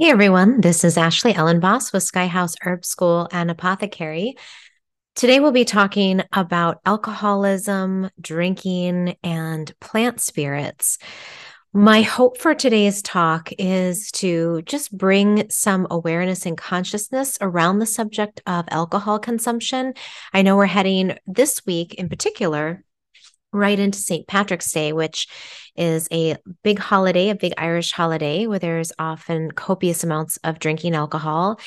Hey everyone, this is Ashley Ellenboss with Skyhouse Herb School and Apothecary. Today we'll be talking about alcoholism, drinking, and plant spirits. My hope for today's talk is to just bring some awareness and consciousness around the subject of alcohol consumption. I know we're heading this week in particular right into St. Patrick's Day, which is a big holiday, a big Irish holiday where there's often copious amounts of drinking alcohol.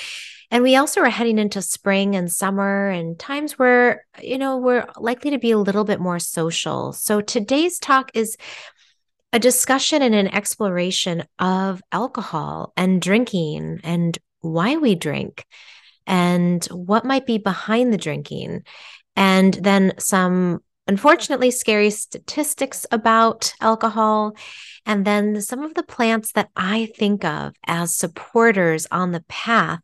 And we also are heading into spring and summer and times where, you know, we're likely to be a little bit more social. So today's talk is a discussion and an exploration of alcohol and drinking and why we drink and what might be behind the drinking. And then some unfortunately scary statistics about alcohol, and then some of the plants that I think of as supporters on the path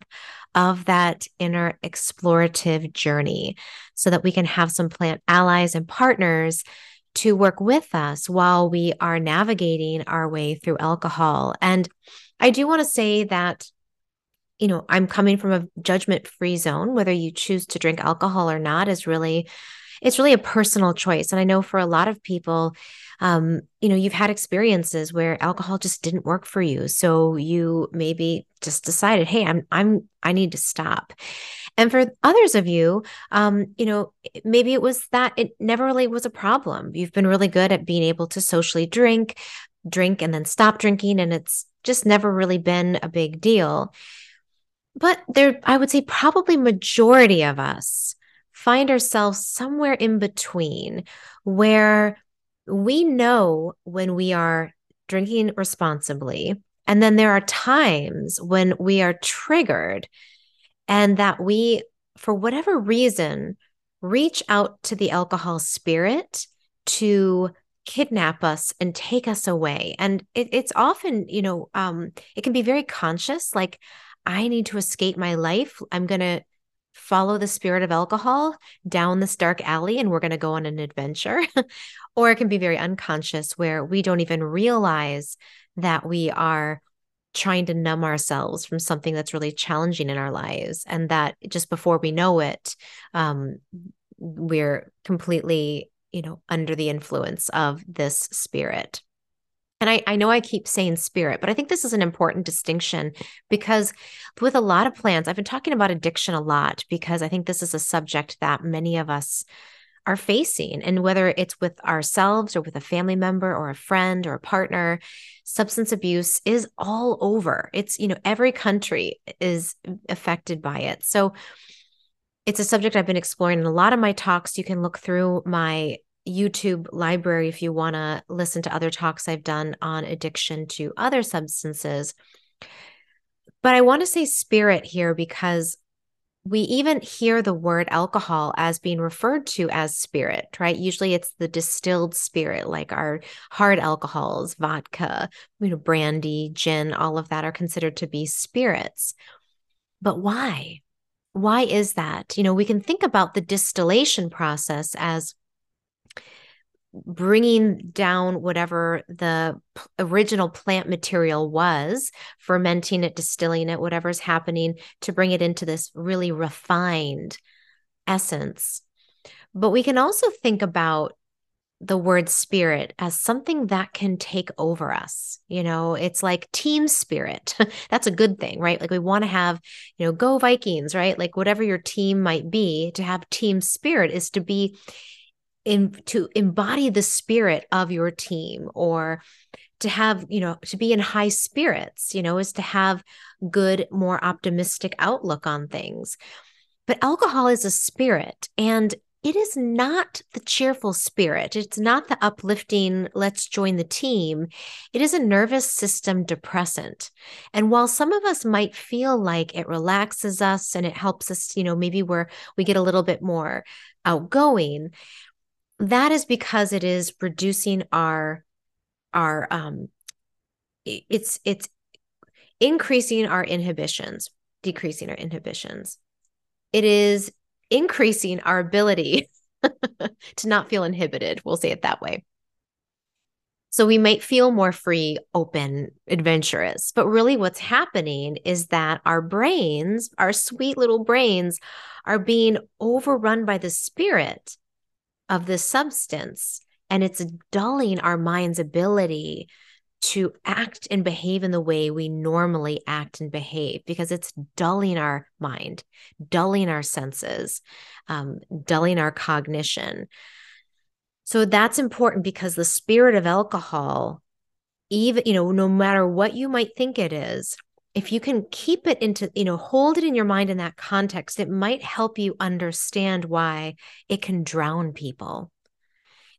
of that inner explorative journey so that we can have some plant allies and partners to work with us while we are navigating our way through alcohol. And I do want to say that you know, I'm coming from a judgment free zone. Whether you choose to drink alcohol or not is really it's really a personal choice. And I know for a lot of people, um, you know, you've had experiences where alcohol just didn't work for you. So you maybe just decided, hey, I'm I'm I need to stop. And for others of you, um, you know, maybe it was that it never really was a problem. You've been really good at being able to socially drink, drink and then stop drinking, and it's just never really been a big deal. But there, I would say probably majority of us find ourselves somewhere in between where we know when we are drinking responsibly. And then there are times when we are triggered and that we, for whatever reason, reach out to the alcohol spirit to kidnap us and take us away. And it, it's often, you know, um, it can be very conscious, like, I need to escape my life. I'm going to follow the spirit of alcohol down this dark alley and we're going to go on an adventure. or it can be very unconscious where we don't even realize that we are trying to numb ourselves from something that's really challenging in our lives. And that just before we know it, um, we're completely, you know, under the influence of this spirit. And I, I know I keep saying spirit, but I think this is an important distinction because with a lot of plants, I've been talking about addiction a lot because I think this is a subject that many of us are facing. And whether it's with ourselves or with a family member or a friend or a partner, substance abuse is all over. It's, you know, every country is affected by it. So it's a subject I've been exploring in a lot of my talks. You can look through my YouTube library if you want to listen to other talks I've done on addiction to other substances. But I want to say spirit here because we even hear the word alcohol as being referred to as spirit, right? Usually it's the distilled spirit, like our hard alcohols, vodka, you know, brandy, gin, all of that are considered to be spirits. But why? Why is that? You know, we can think about the distillation process as bringing down whatever the p- original plant material was, fermenting it, distilling it, whatever's happening to bring it into this really refined essence. But we can also think about the word spirit as something that can take over us. You know, it's like team spirit. That's a good thing, right? Like we want to have, you know, go Vikings, right? Like whatever your team might be, to have team spirit is to be in to embody the spirit of your team or to have you know to be in high spirits you know is to have good more optimistic outlook on things but alcohol is a spirit and it is not the cheerful spirit. It's not the uplifting, let's join the team. It is a nervous system depressant. And while some of us might feel like it relaxes us and it helps us, you know, maybe we're, we get a little bit more outgoing, that is because it is reducing our our um it's it's increasing our inhibitions decreasing our inhibitions it is increasing our ability to not feel inhibited we'll say it that way So we might feel more free, open, adventurous. But really, what's happening is that our brains, our sweet little brains, are being overrun by the spirit of the substance. And it's dulling our mind's ability to act and behave in the way we normally act and behave because it's dulling our mind, dulling our senses, um, dulling our cognition. So that's important because the spirit of alcohol, even, you know, no matter what you might think it is, if you can keep it into, you know, hold it in your mind in that context, it might help you understand why it can drown people.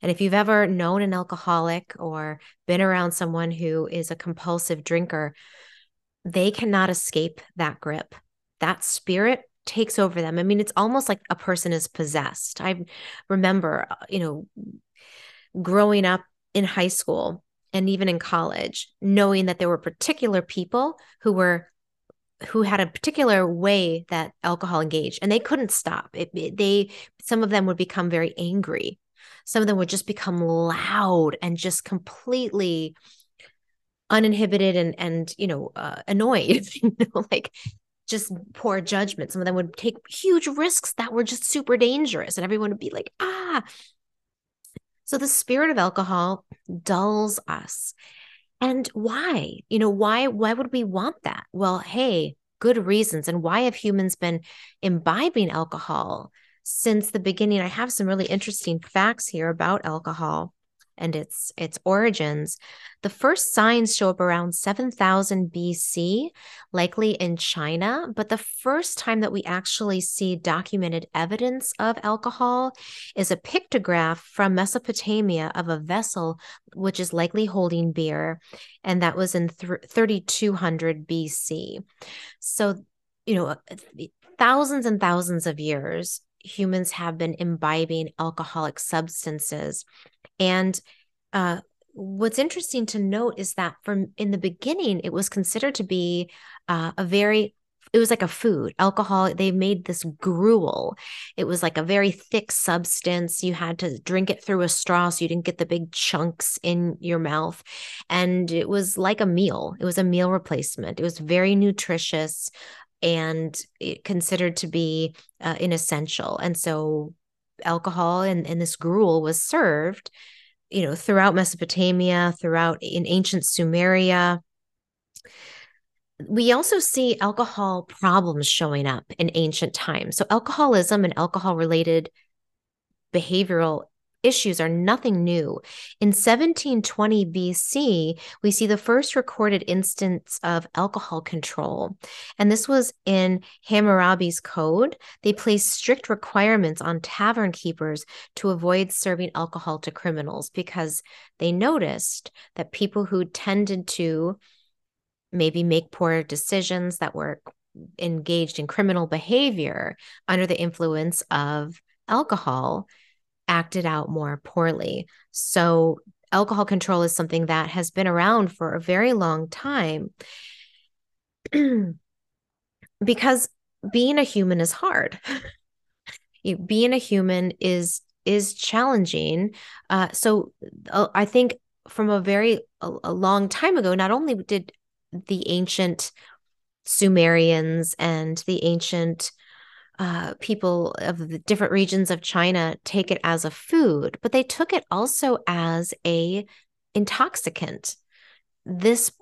And if you've ever known an alcoholic or been around someone who is a compulsive drinker, they cannot escape that grip. That spirit takes over them. I mean, it's almost like a person is possessed. I remember, uh, you know, growing up in high school and even in college, knowing that there were particular people who were who had a particular way that alcohol engaged and they couldn't stop it, it, they some of them would become very angry some of them would just become loud and just completely uninhibited and and you know uh, annoyed you know like just poor judgment. Some of them would take huge risks that were just super dangerous, and everyone would be like, ah. So the spirit of alcohol dulls us. And why? You know, why why would we want that? Well, hey, good reasons. And why have humans been imbibing alcohol since the beginning? I have some really interesting facts here about alcohol and its its origins. The first signs show up around 7000 BC, likely in China, but the first time that we actually see documented evidence of alcohol is a pictograph from Mesopotamia of a vessel which is likely holding beer, and that was in th- 3200 BC. So, you know, thousands and thousands of years humans have been imbibing alcoholic substances. And uh, what's interesting to note is that from in the beginning, it was considered to be uh, a very it was like a food alcohol they made this gruel. It was like a very thick substance. You had to drink it through a straw so you didn't get the big chunks in your mouth. And it was like a meal. It was a meal replacement. It was very nutritious and considered to be uh, an essential and so alcohol and, and this gruel was served you know, throughout Mesopotamia, throughout in ancient Sumeria. We also see alcohol problems showing up in ancient times. So, alcoholism and alcohol related behavioral issues are nothing new. In 1720 BC, we see the first recorded instance of alcohol control. And this was in Hammurabi's code. They placed strict requirements on tavern keepers to avoid serving alcohol to criminals because they noticed that people who tended to maybe make poor decisions that were engaged in criminal behavior under the influence of alcohol acted out more poorly. So, alcohol control is something that has been around for a very long time because being a human is hard. being a human is is challenging. Uh, so uh, I think from a very a, a long time ago, not only did the ancient Sumerians and the ancient uh, people of the different regions of China take it as a food, but they took it also as a intoxicant. This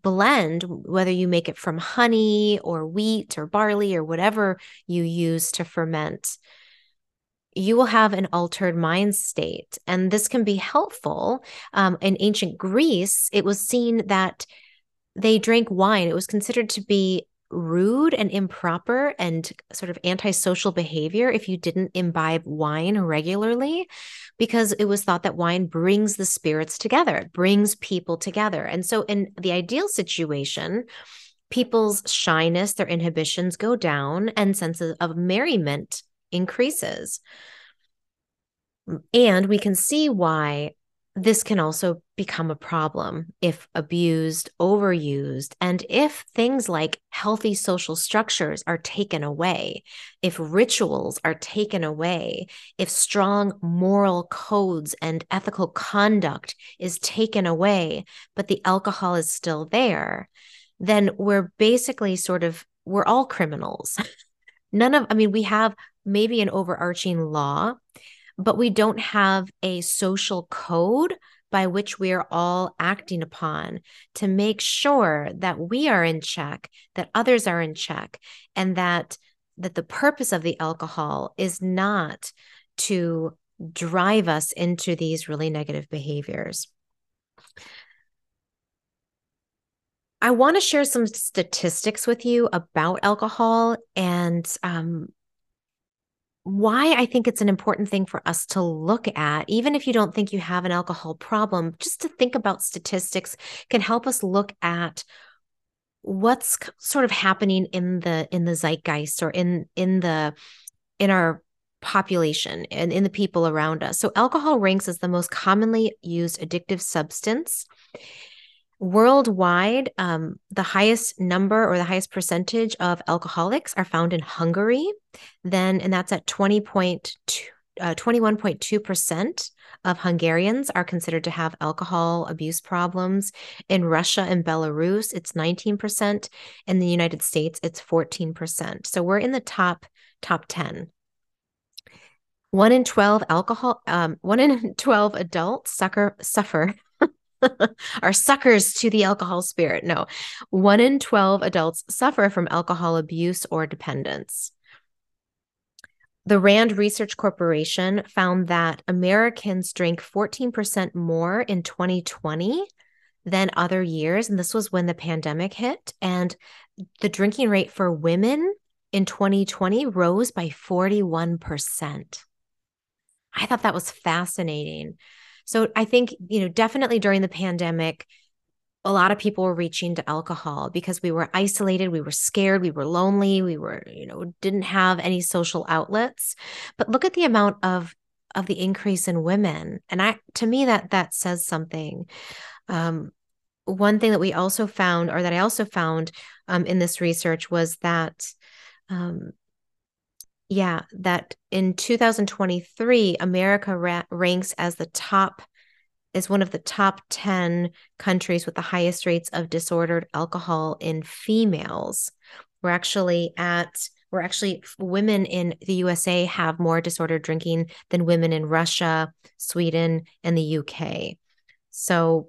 blend, whether you make it from honey or wheat or barley or whatever you use to ferment, you will have an altered mind state. And this can be helpful. Um, in ancient Greece, it was seen that they drank wine. It was considered to be rude and improper and sort of antisocial behavior if you didn't imbibe wine regularly because it was thought that wine brings the spirits together, brings people together. And so in the ideal situation, people's shyness, their inhibitions go down and senses of merriment increases. And we can see why this can also become a problem if abused, overused, and if things like healthy social structures are taken away, if rituals are taken away, if strong moral codes and ethical conduct is taken away, but the alcohol is still there, then we're basically sort of, we're all criminals. None of, I mean, we have maybe an overarching law but we don't have a social code by which we are all acting upon to make sure that we are in check, that others are in check, and that that the purpose of the alcohol is not to drive us into these really negative behaviors. I want to share some statistics with you about alcohol and um, why I think it's an important thing for us to look at, even if you don't think you have an alcohol problem, just to think about statistics can help us look at what's sort of happening in the in the zeitgeist or in in the in our population and in the people around us. So alcohol ranks as the most commonly used addictive substance Worldwide, um, the highest number or the highest percentage of alcoholics are found in Hungary. Then, and that's at 20.2. Uh, 21.2% of Hungarians are considered to have alcohol abuse problems. In Russia and Belarus, it's 19%. In the United States, it's 14%. So we're in the top top 10. One in 12 alcohol, um, one in 12 adults suffer are suckers to the alcohol spirit. No, one in 12 adults suffer from alcohol abuse or dependence. The Rand Research Corporation found that Americans drank 14% more in 2020 than other years. And this was when the pandemic hit. And the drinking rate for women in 2020 rose by 41%. I thought that was fascinating. So I think, you know, definitely during the pandemic, a lot of people were reaching to alcohol because we were isolated, we were scared, we were lonely, we were, you know, didn't have any social outlets. But look at the amount of of the increase in women. And I to me that that says something. Um, one thing that we also found, or that I also found um, in this research, was that um, yeah, that in 2023, America ra- ranks as the top, is one of the top 10 countries with the highest rates of disordered alcohol in females. We're actually at, we're actually, women in the USA have more disordered drinking than women in Russia, Sweden, and the UK. So,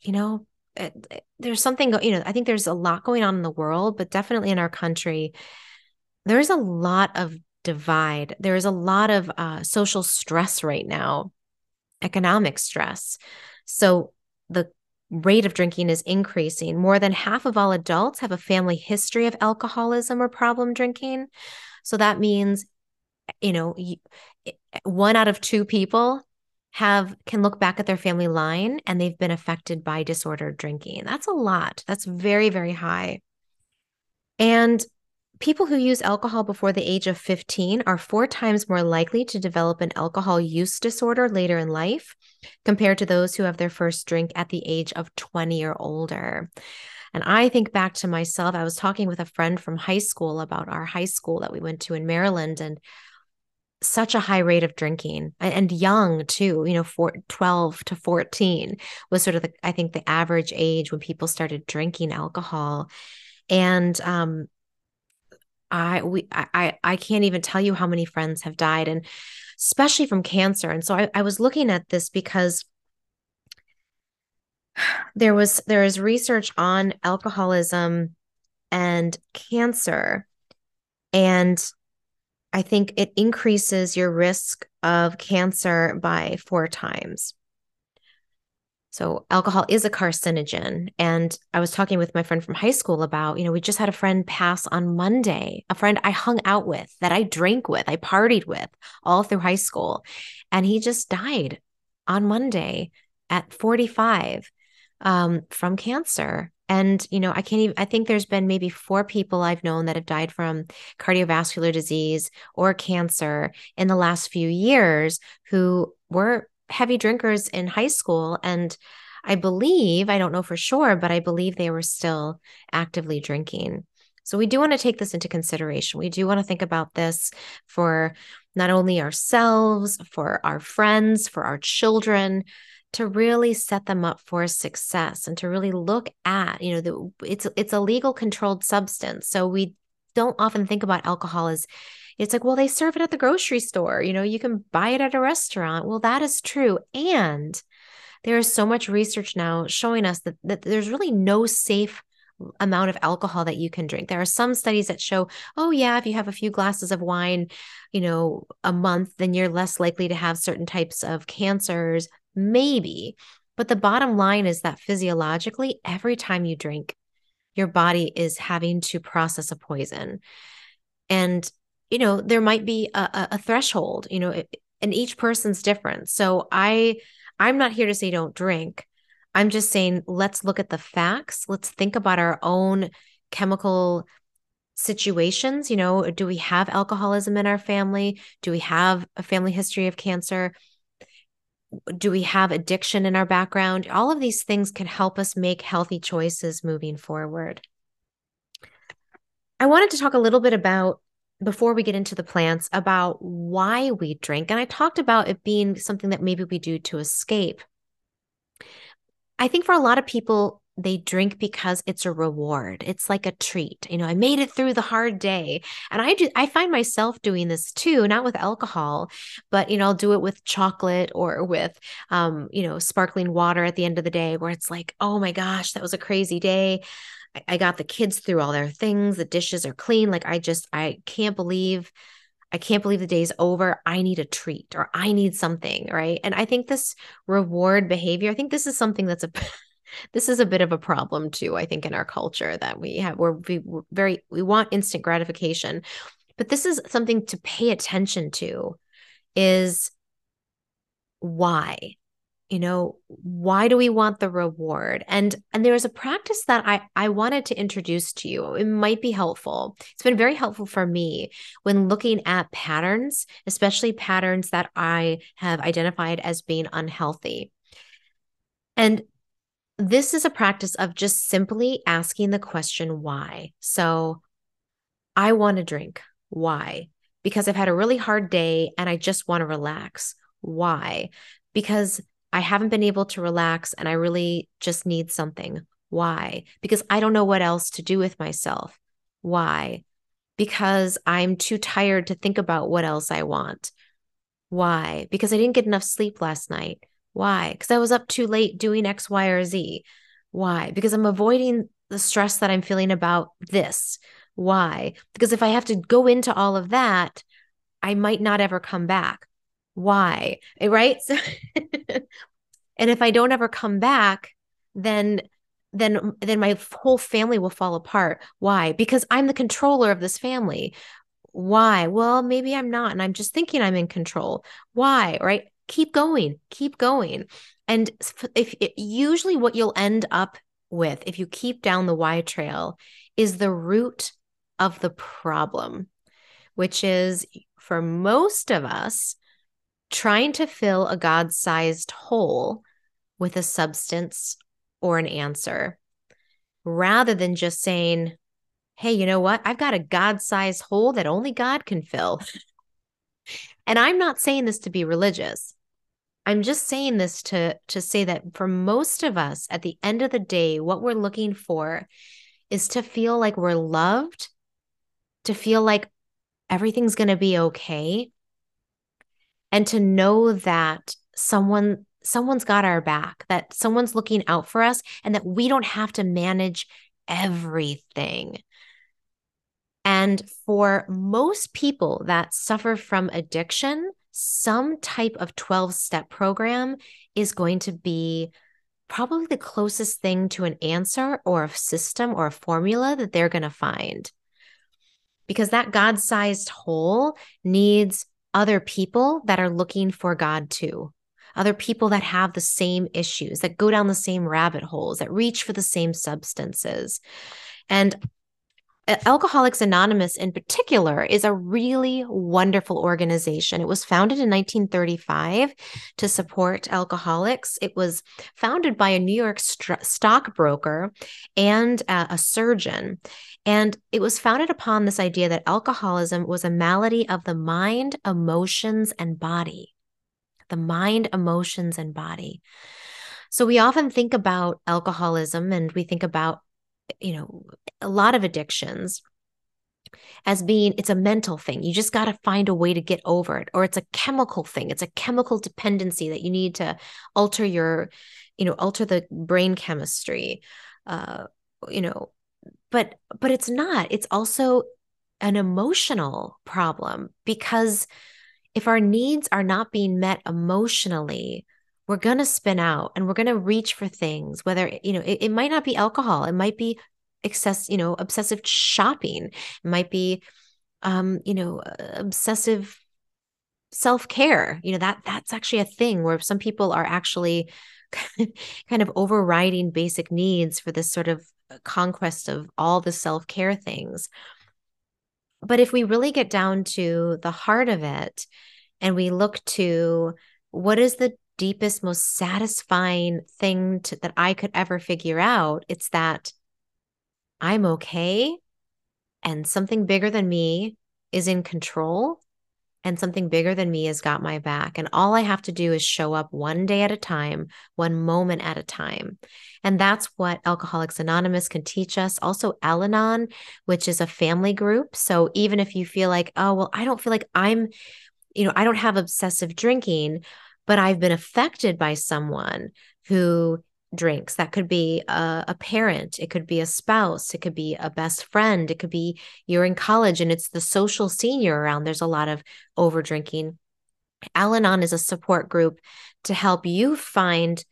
you know, it, it, there's something, you know, I think there's a lot going on in the world, but definitely in our country there's a lot of divide. There is a lot of uh, social stress right now, economic stress. So the rate of drinking is increasing. More than half of all adults have a family history of alcoholism or problem drinking. So that means, you know, one out of two people have can look back at their family line and they've been affected by disordered drinking. That's a lot. That's very, very high. And People who use alcohol before the age of 15 are four times more likely to develop an alcohol use disorder later in life compared to those who have their first drink at the age of 20 or older. And I think back to myself, I was talking with a friend from high school about our high school that we went to in Maryland and such a high rate of drinking and young too, you know, for 12 to 14 was sort of the, I think the average age when people started drinking alcohol. And um, I we I I can't even tell you how many friends have died and especially from cancer. And so I, I was looking at this because there was there is research on alcoholism and cancer and I think it increases your risk of cancer by four times. So, alcohol is a carcinogen. And I was talking with my friend from high school about, you know, we just had a friend pass on Monday, a friend I hung out with, that I drank with, I partied with all through high school. And he just died on Monday at 45 um, from cancer. And, you know, I can't even, I think there's been maybe four people I've known that have died from cardiovascular disease or cancer in the last few years who were heavy drinkers in high school and I believe, I don't know for sure, but I believe they were still actively drinking. So we do want to take this into consideration. We do want to think about this for not only ourselves, for our friends, for our children, to really set them up for success and to really look at, you know, the, it's it's a legal controlled substance. So we don't often think about alcohol as it's like, well, they serve it at the grocery store. You know, you can buy it at a restaurant. Well, that is true. And there is so much research now showing us that, that there's really no safe amount of alcohol that you can drink. There are some studies that show, oh yeah, if you have a few glasses of wine, you know, a month, then you're less likely to have certain types of cancers, maybe. But the bottom line is that physiologically, every time you drink, your body is having to process a poison. And, you know, there might be a, a threshold, you know, and each person's different. So I I'm not here to say don't drink. I'm just saying let's look at the facts. Let's think about our own chemical situations. You know, do we have alcoholism in our family? Do we have a family history of cancer? Do we have addiction in our background? All of these things can help us make healthy choices moving forward. I wanted to talk a little bit about before we get into the plants about why we drink. And I talked about it being something that maybe we do to escape. I think for a lot of people, they drink because it's a reward. It's like a treat. You know, I made it through the hard day. And I do I find myself doing this too, not with alcohol, but you know, I'll do it with chocolate or with um, you know, sparkling water at the end of the day where it's like, "Oh my gosh, that was a crazy day." I got the kids through all their things. The dishes are clean. Like I just, I can't believe, I can't believe the day's over. I need a treat or I need something. Right. And I think this reward behavior, I think this is something that's a, this is a bit of a problem too. I think in our culture that we have, we're, we're very, we want instant gratification, but this is something to pay attention to is why you know why do we want the reward? And and there is a practice that i i wanted to introduce to you. It might be helpful. It's been very helpful for me when looking at patterns especially patterns that i have identified as being unhealthy. And this is a practice of just simply asking the question why so i want to drink why because i've had a really hard day and i just want to relax why because I haven't been able to relax and I really just need something. Why? Because I don't know what else to do with myself. Why? Because I'm too tired to think about what else I want. Why? Because I didn't get enough sleep last night. Why? Because I was up too late doing X, Y, or Z. Why? Because I'm avoiding the stress that I'm feeling about this. Why? Because if I have to go into all of that, I might not ever come back why eh, right and if i don't ever come back then then then my whole family will fall apart why because i'm the controller of this family why well maybe i'm not and i'm just thinking i'm in control why right keep going keep going and if usually what you'll end up with if you keep down the why trail is the root of the problem which is for most of us trying to fill a God sized hole with a substance or an answer rather than just saying, Hey, you know what? I've got a God sized hole that only God can fill. and I'm not saying this to be religious. I'm just saying this to, to say that for most of us, at the end of the day, what we're looking for is to feel like we're loved, to feel like everything's going to be okay, and to know that someone someone's got our back that someone's looking out for us and that we don't have to manage everything. And for most people that suffer from addiction some type of 12 step program is going to be probably the closest thing to an answer or a system or a formula that they're going to find because that God sized hole needs other people that are looking for God too. Other people that have the same issues, that go down the same rabbit holes, that reach for the same substances. And Alcoholics Anonymous, in particular, is a really wonderful organization. It was founded in 1935 to support alcoholics. It was founded by a New York st- stockbroker and uh, a surgeon. And it was founded upon this idea that alcoholism was a malady of the mind, emotions, and body. The mind, emotions, and body. So we often think about alcoholism and we think about you know, a lot of addictions as being it's a mental thing. You just got to find a way to get over it or it's a chemical thing. It's a chemical dependency that you need to alter your, you know, alter the brain chemistry. Uh, you know, but but it's not. It's also an emotional problem because if our needs are not being met emotionally, we're going to spin out and we're going to reach for things whether eh, you know it, it might not be alcohol it might be excess you know obsessive shopping it might be um you know uh, obsessive self-care you know that that's actually a thing where some people are actually kind of overriding basic needs for this sort of uh, conquest of all the self-care things. But if we really get down to the heart of it and we look to what is the deepest, most satisfying thing to, that I could ever figure out. It's that I'm okay and something bigger than me is in control and something bigger than me has got my back. And all I have to do is show up one day at a time, one moment at a time. And that's what Alcoholics Anonymous can teach us. Also, Al Anon, which is a family group. So even if you feel like, oh, well, I don't feel like I'm, you know, I don't have obsessive drinking, but I've been affected by someone who drinks. That could be a, a, parent, it could be a spouse, it could be a best friend, it could be you're in college and it's the social senior around. There's a lot of over drinking. Al Anon is a support group to help you find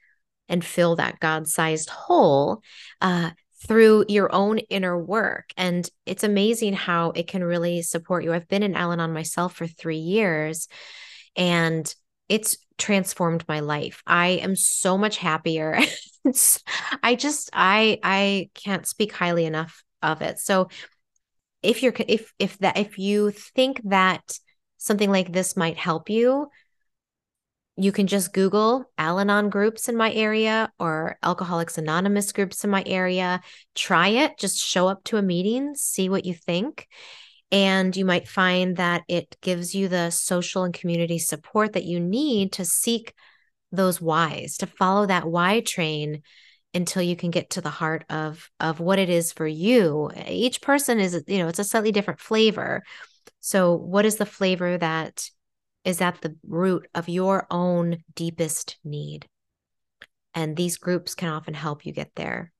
and fill that God sized hole uh, through your own inner work. And it's amazing how it can really support you. I've been in Al Anon myself for three years. And it's transformed my life. I am so much happier. I just I I can't speak highly enough of it. So if you're if if that if you think that something like this might help you, you can just Google Al Anon groups in my area or Alcoholics Anonymous groups in my area. Try it, just show up to a meeting, see what you think. And you might find that it gives you the social and community support that you need to seek those whys, to follow that why train until you can get to the heart of of what it is for you. Each person is, you know, it's a slightly different flavor. So what is the flavor that is at the root of your own deepest need? And these groups can often help you get there.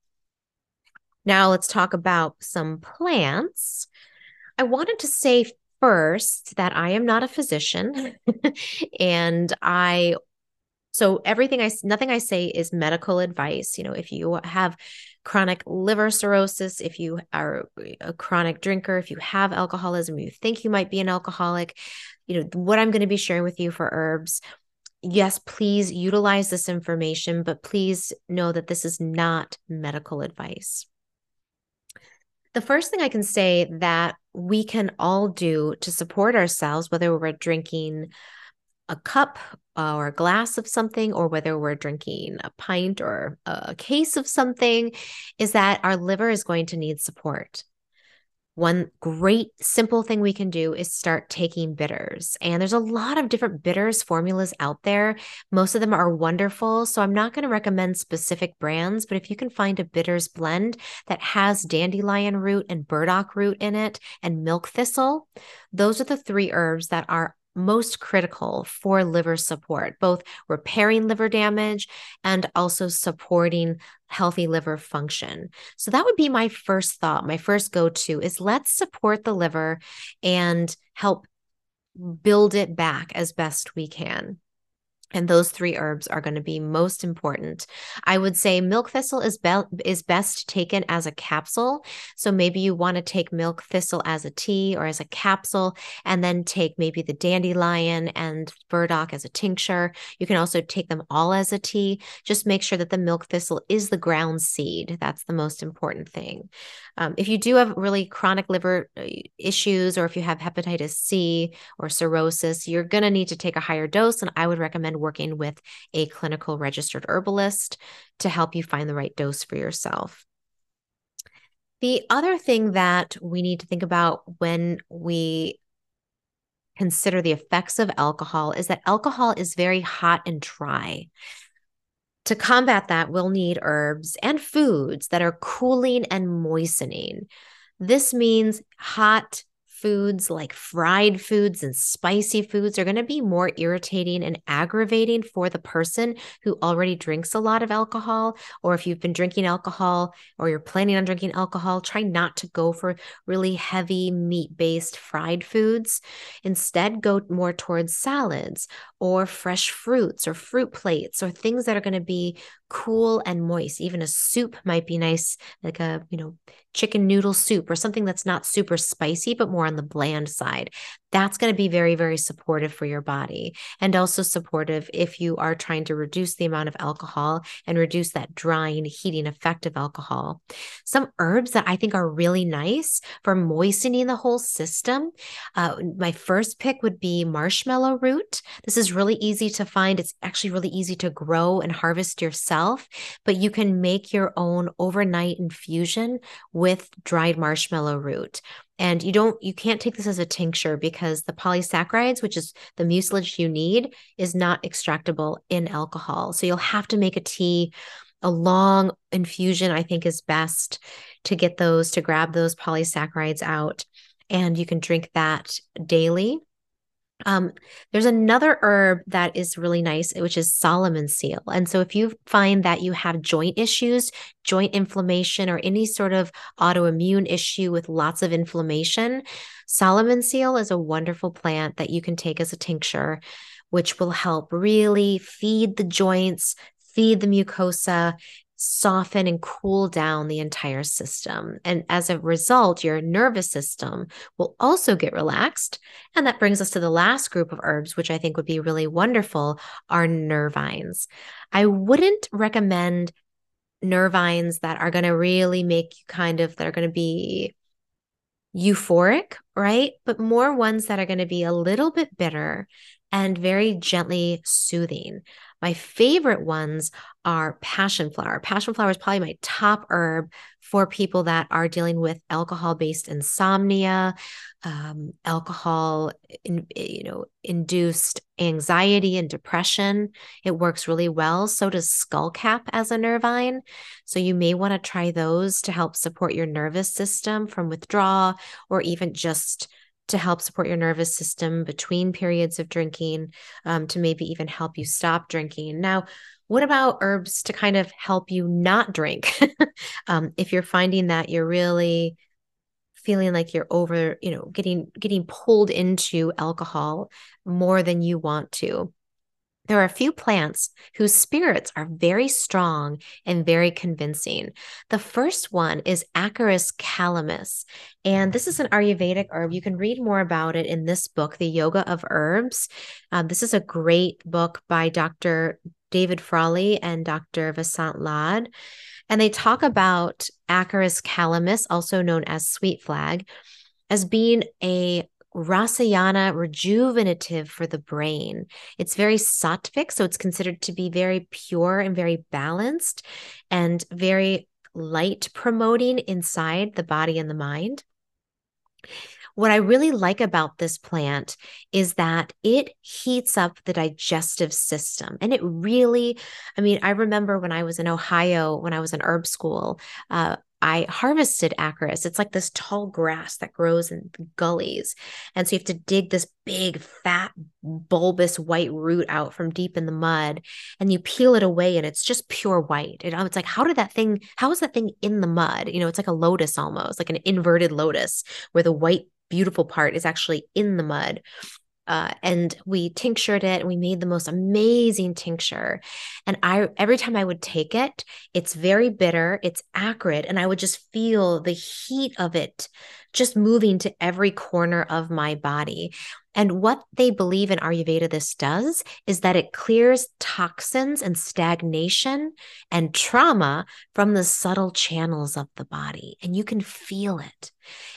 Now let's talk about some plants I wanted to say first that I am not a physician and I so everything I nothing I say is medical advice. You know, if you have chronic liver cirrhosis, if you are a chronic drinker, if you have alcoholism, you think you might be an alcoholic, you know, what I'm going to be sharing with you for herbs yes, please utilize this information, but please know that this is not medical advice. The first thing I can say that we can all do to support ourselves, whether we're drinking a cup uh, or a glass of something, or whether we're drinking a pint or a case of something, is that our liver is going to need support. One great simple thing we can do is start taking bitters. And there's a lot of different bitters formulas out there. Most of them are wonderful. So I'm not going to recommend specific brands, but if you can find a bitters blend that has dandelion root and burdock root in it and milk thistle, those are the three herbs that are most critical for liver support, both repairing liver damage and also supporting healthy liver function. So that would be my first thought. My first go to is let's support the liver and help build it back as best we can. And those three herbs are going to be most important. I would say milk thistle is be- is best taken as a capsule. So maybe you want to take milk thistle as a tea or as a capsule, and then take maybe the dandelion and burdock as a tincture. You can also take them all as a tea. Just make sure that the milk thistle is the ground seed. That's the most important thing. Um, if you do have really chronic liver uh, issues, or if you have hepatitis C or cirrhosis, you're going to need to take a higher dose. And I would recommend working with a clinical registered herbalist to help you find the right dose for yourself. The other thing that we need to think about when we consider the effects of alcohol is that alcohol is very hot and dry. To combat that, we'll need herbs and foods that are cooling and moistening. This means hot, foods like fried foods and spicy foods are going to be more irritating and aggravating for the person who already drinks a lot of alcohol. Or if you've been drinking alcohol or you're planning on drinking alcohol, try not to go for really heavy meat based fried foods. Instead, go more towards salads or fresh fruits or fruit plates or things that are going to be cool and moist. Even a soup might be nice, like a, you know, chicken noodle soup or something that's not super spicy, but more on the bland side. That's going to be very, very supportive for your body and also supportive if you are trying to reduce the amount of alcohol and reduce that drying, heating effect of alcohol. Some herbs that I think are really nice for moistening the whole system. Uh, my first pick would be marshmallow root. This is really easy to find. It's actually really easy to grow and harvest yourself, but you can make your own overnight infusion with dried marshmallow root. And you don't, you can't take this as a tincture because the polysaccharides, which is the mucilage you need, is not extractable in alcohol. So you'll have to make a tea. A long infusion, I think, is best to get those, to grab those polysaccharides out. And you can drink that daily um, there's another herb that is really nice, which is Solomon seal. And so, if you find that you have joint issues, joint inflammation, or any sort of autoimmune issue with lots of inflammation, Solomon seal is a wonderful plant that you can take as a tincture, which will help really feed the joints, feed the mucosa, soften and cool down the entire system. And as a result, your nervous system will also get relaxed. And that brings us to the last group of herbs, which I think would be really wonderful, are nervines. I wouldn't recommend nervines that are going to really make you kind of, that are going to be euphoric, right? But more ones that are going to be a little bit bitter and very gently soothing. My favorite ones are passion flower. Passion flower is probably my top herb for people that are dealing with alcohol based insomnia, um, alcohol, in, you know, induced anxiety and depression. It works really well. So does skullcap as a nervine. So you may want to try those to help support your nervous system from withdrawal or even just to help support your nervous system between periods of drinking, um, to maybe even help you stop drinking. Now, what about herbs to kind of help you not drink? um, if you're finding that you're really feeling like you're over, you know, getting getting pulled into alcohol more than you want to. There are a few plants whose spirits are very strong and very convincing. The first one is Acorus calamus, and this is an Ayurvedic herb. You can read more about it in this book, The Yoga of Herbs. Um, this is a great book by Dr. David Frawley and Dr. Vasant Lad. And they talk about Acorus calamus, also known as sweet flag, as being a Rasayana rejuvenative for the brain. It's very sattvic, so it's considered to be very pure and very balanced and very light promoting inside the body and the mind. What I really like about this plant is that it heats up the digestive system. And it really, I mean, I remember when I was in Ohio, when I was in herb school, uh, I harvested acorus. It's like this tall grass that grows in gullies. And so you have to dig this big, fat, bulbous white root out from deep in the mud and you peel it away and it's just pure white. It, it's like, how did that thing, how is that thing in the mud? You know, it's like a lotus almost, like an inverted lotus where the white, beautiful part is actually in the mud. Uh, and we tinctured it and we made the most amazing tincture. And i every time i would take it it's very bitter it's acrid and i would just feel the heat of it just moving to every corner of my body and what they believe in Ayurveda this does is that it clears toxins and stagnation and trauma from the subtle channels of the body, and you can feel it.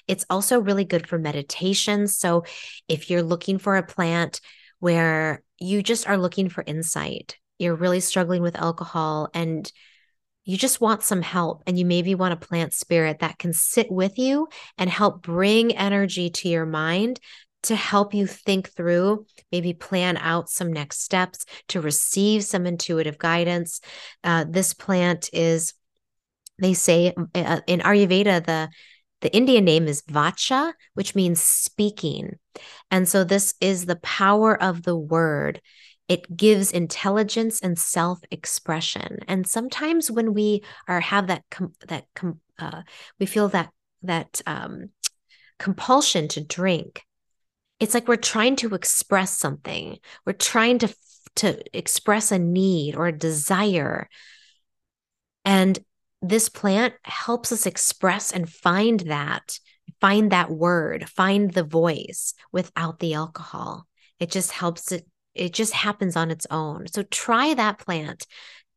It's also really good for meditation. So if you're looking for a plant where you just are looking for insight, you're really struggling with alcohol and you just want some help and you maybe want a plant spirit that can sit with you and help bring energy to your mind to help you think through, maybe plan out some next steps to receive some intuitive guidance. Uh, this plant is, they say uh, in Ayurveda, the the Indian name is Vacha, which means speaking. And so this is the power of the word. It gives intelligence and self-expression. And sometimes when we are have that com- that com- uh, we feel that that um, compulsion to drink, it's like we're trying to express something. We're trying to to express a need or a desire. And this plant helps us express and find that find that word find the voice without the alcohol. It just helps it it just happens on its own. So try that plant.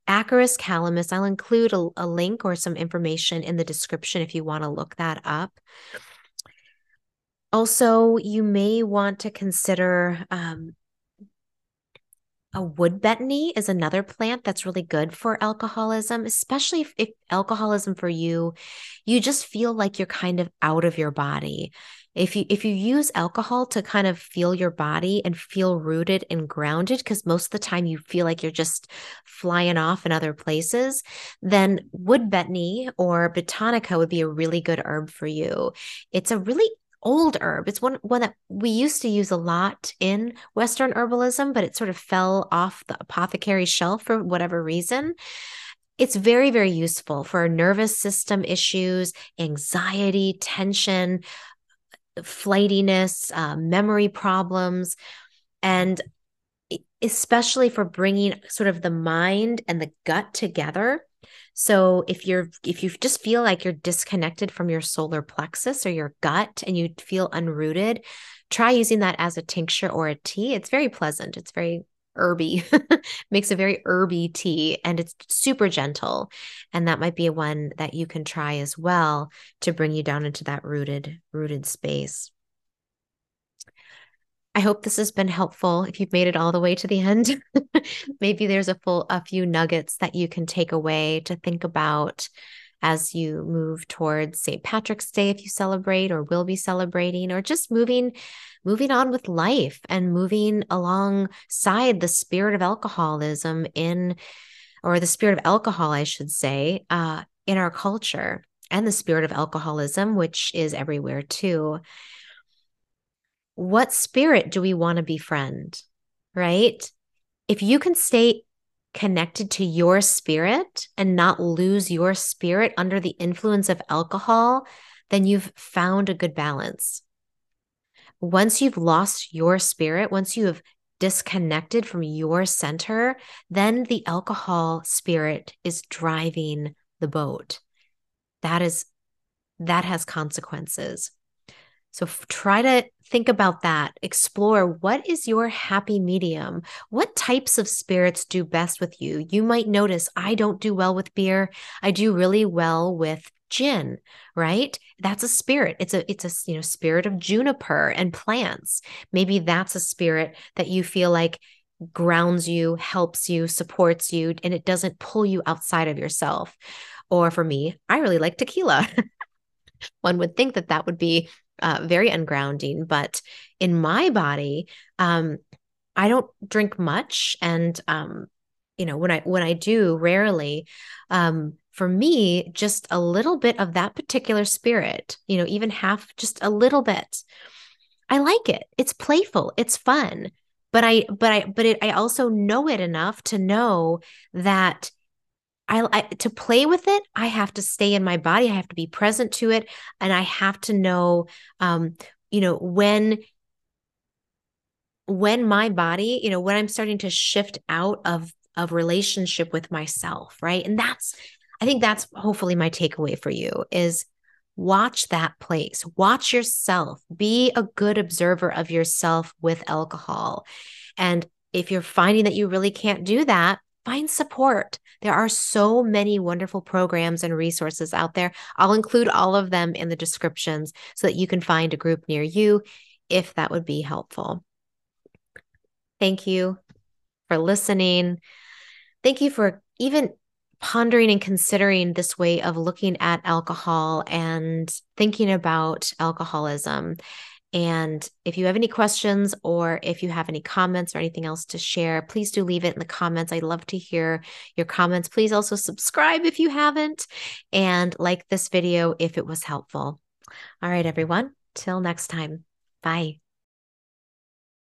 Acorus calamus. I'll include a, a link or some information in the description if you want to look that up. Also, you may want to consider um, a wood betony is another plant that's really good for alcoholism, especially if, if, alcoholism for you, you just feel like you're kind of out of your body. If you if you use alcohol to kind of feel your body and feel rooted and grounded, because most of the time you feel like you're just flying off in other places, then wood betony or betonica would be a really good herb for you. It's a really old herb. It's one one that we used to use a lot in Western herbalism, but it sort of fell off the apothecary shelf for whatever reason. It's very, very useful for nervous system issues, anxiety, tension, flightiness, uh, memory problems, and especially for bringing sort of the mind and the gut together so if you're if you just feel like you're disconnected from your solar plexus or your gut and you feel unrooted, try using that as a tincture or a tea. It's very pleasant. It's very herby makes a very herby tea and it's super gentle and that might be one that you can try as well to bring you down into that rooted rooted space I hope this has been helpful. If you've made it all the way to the end, maybe there's a full a few nuggets that you can take away to think about as you move towards St. Patrick's Day if you celebrate or will be celebrating or just moving moving on with life and moving alongside the spirit of alcoholism in or the spirit of alcohol I should say uh, in our culture and the spirit of alcoholism which is everywhere too what spirit do we want to befriend? Right? If you can stay connected to your spirit and not lose your spirit under the influence of alcohol, then you've found a good balance. Once you've lost your spirit, once you have disconnected from your center, then the alcohol spirit is driving the boat. That is that has consequences. So f- try to think about that. Explore what is your happy medium? What types of spirits do best with you? You might notice I don't do well with beer. I do really well with gin, right? That's a spirit. It's a it's a you know spirit of juniper and plants. Maybe that's a spirit that you feel like grounds you, helps you, supports you and it doesn't pull you outside of yourself. Or for me, I really like tequila. One would think that that would be uh, very ungrounding. But in my body, um, I don't drink much, and um, you know when I when I do, rarely. Um, for me, just a little bit of that particular spirit, you know, even half, just a little bit. I like it. It's playful. It's fun. But I, but I, but it, I also know it enough to know that I, I, to play with it i have to stay in my body i have to be present to it and i have to know um you know when when my body, you know, when I'm starting to shift out of of relationship with myself, right? And that's I think that's hopefully my takeaway for you is watch that place. Watch yourself. Be a good observer of yourself with alcohol. And if you're finding that you really can't do that, find support. There are so many wonderful programs and resources out there. I'll include all of them in the descriptions so that you can find a group near you if that would be helpful. Thank you for listening. Thank you for even pondering and considering this way of looking at alcohol and thinking about alcoholism. And if you have any questions or if you have any comments or anything else to share, please do leave it in the comments. I'd love to hear your comments. Please also subscribe if you haven't and like this video if it was helpful. All right, everyone. Till next time. Bye.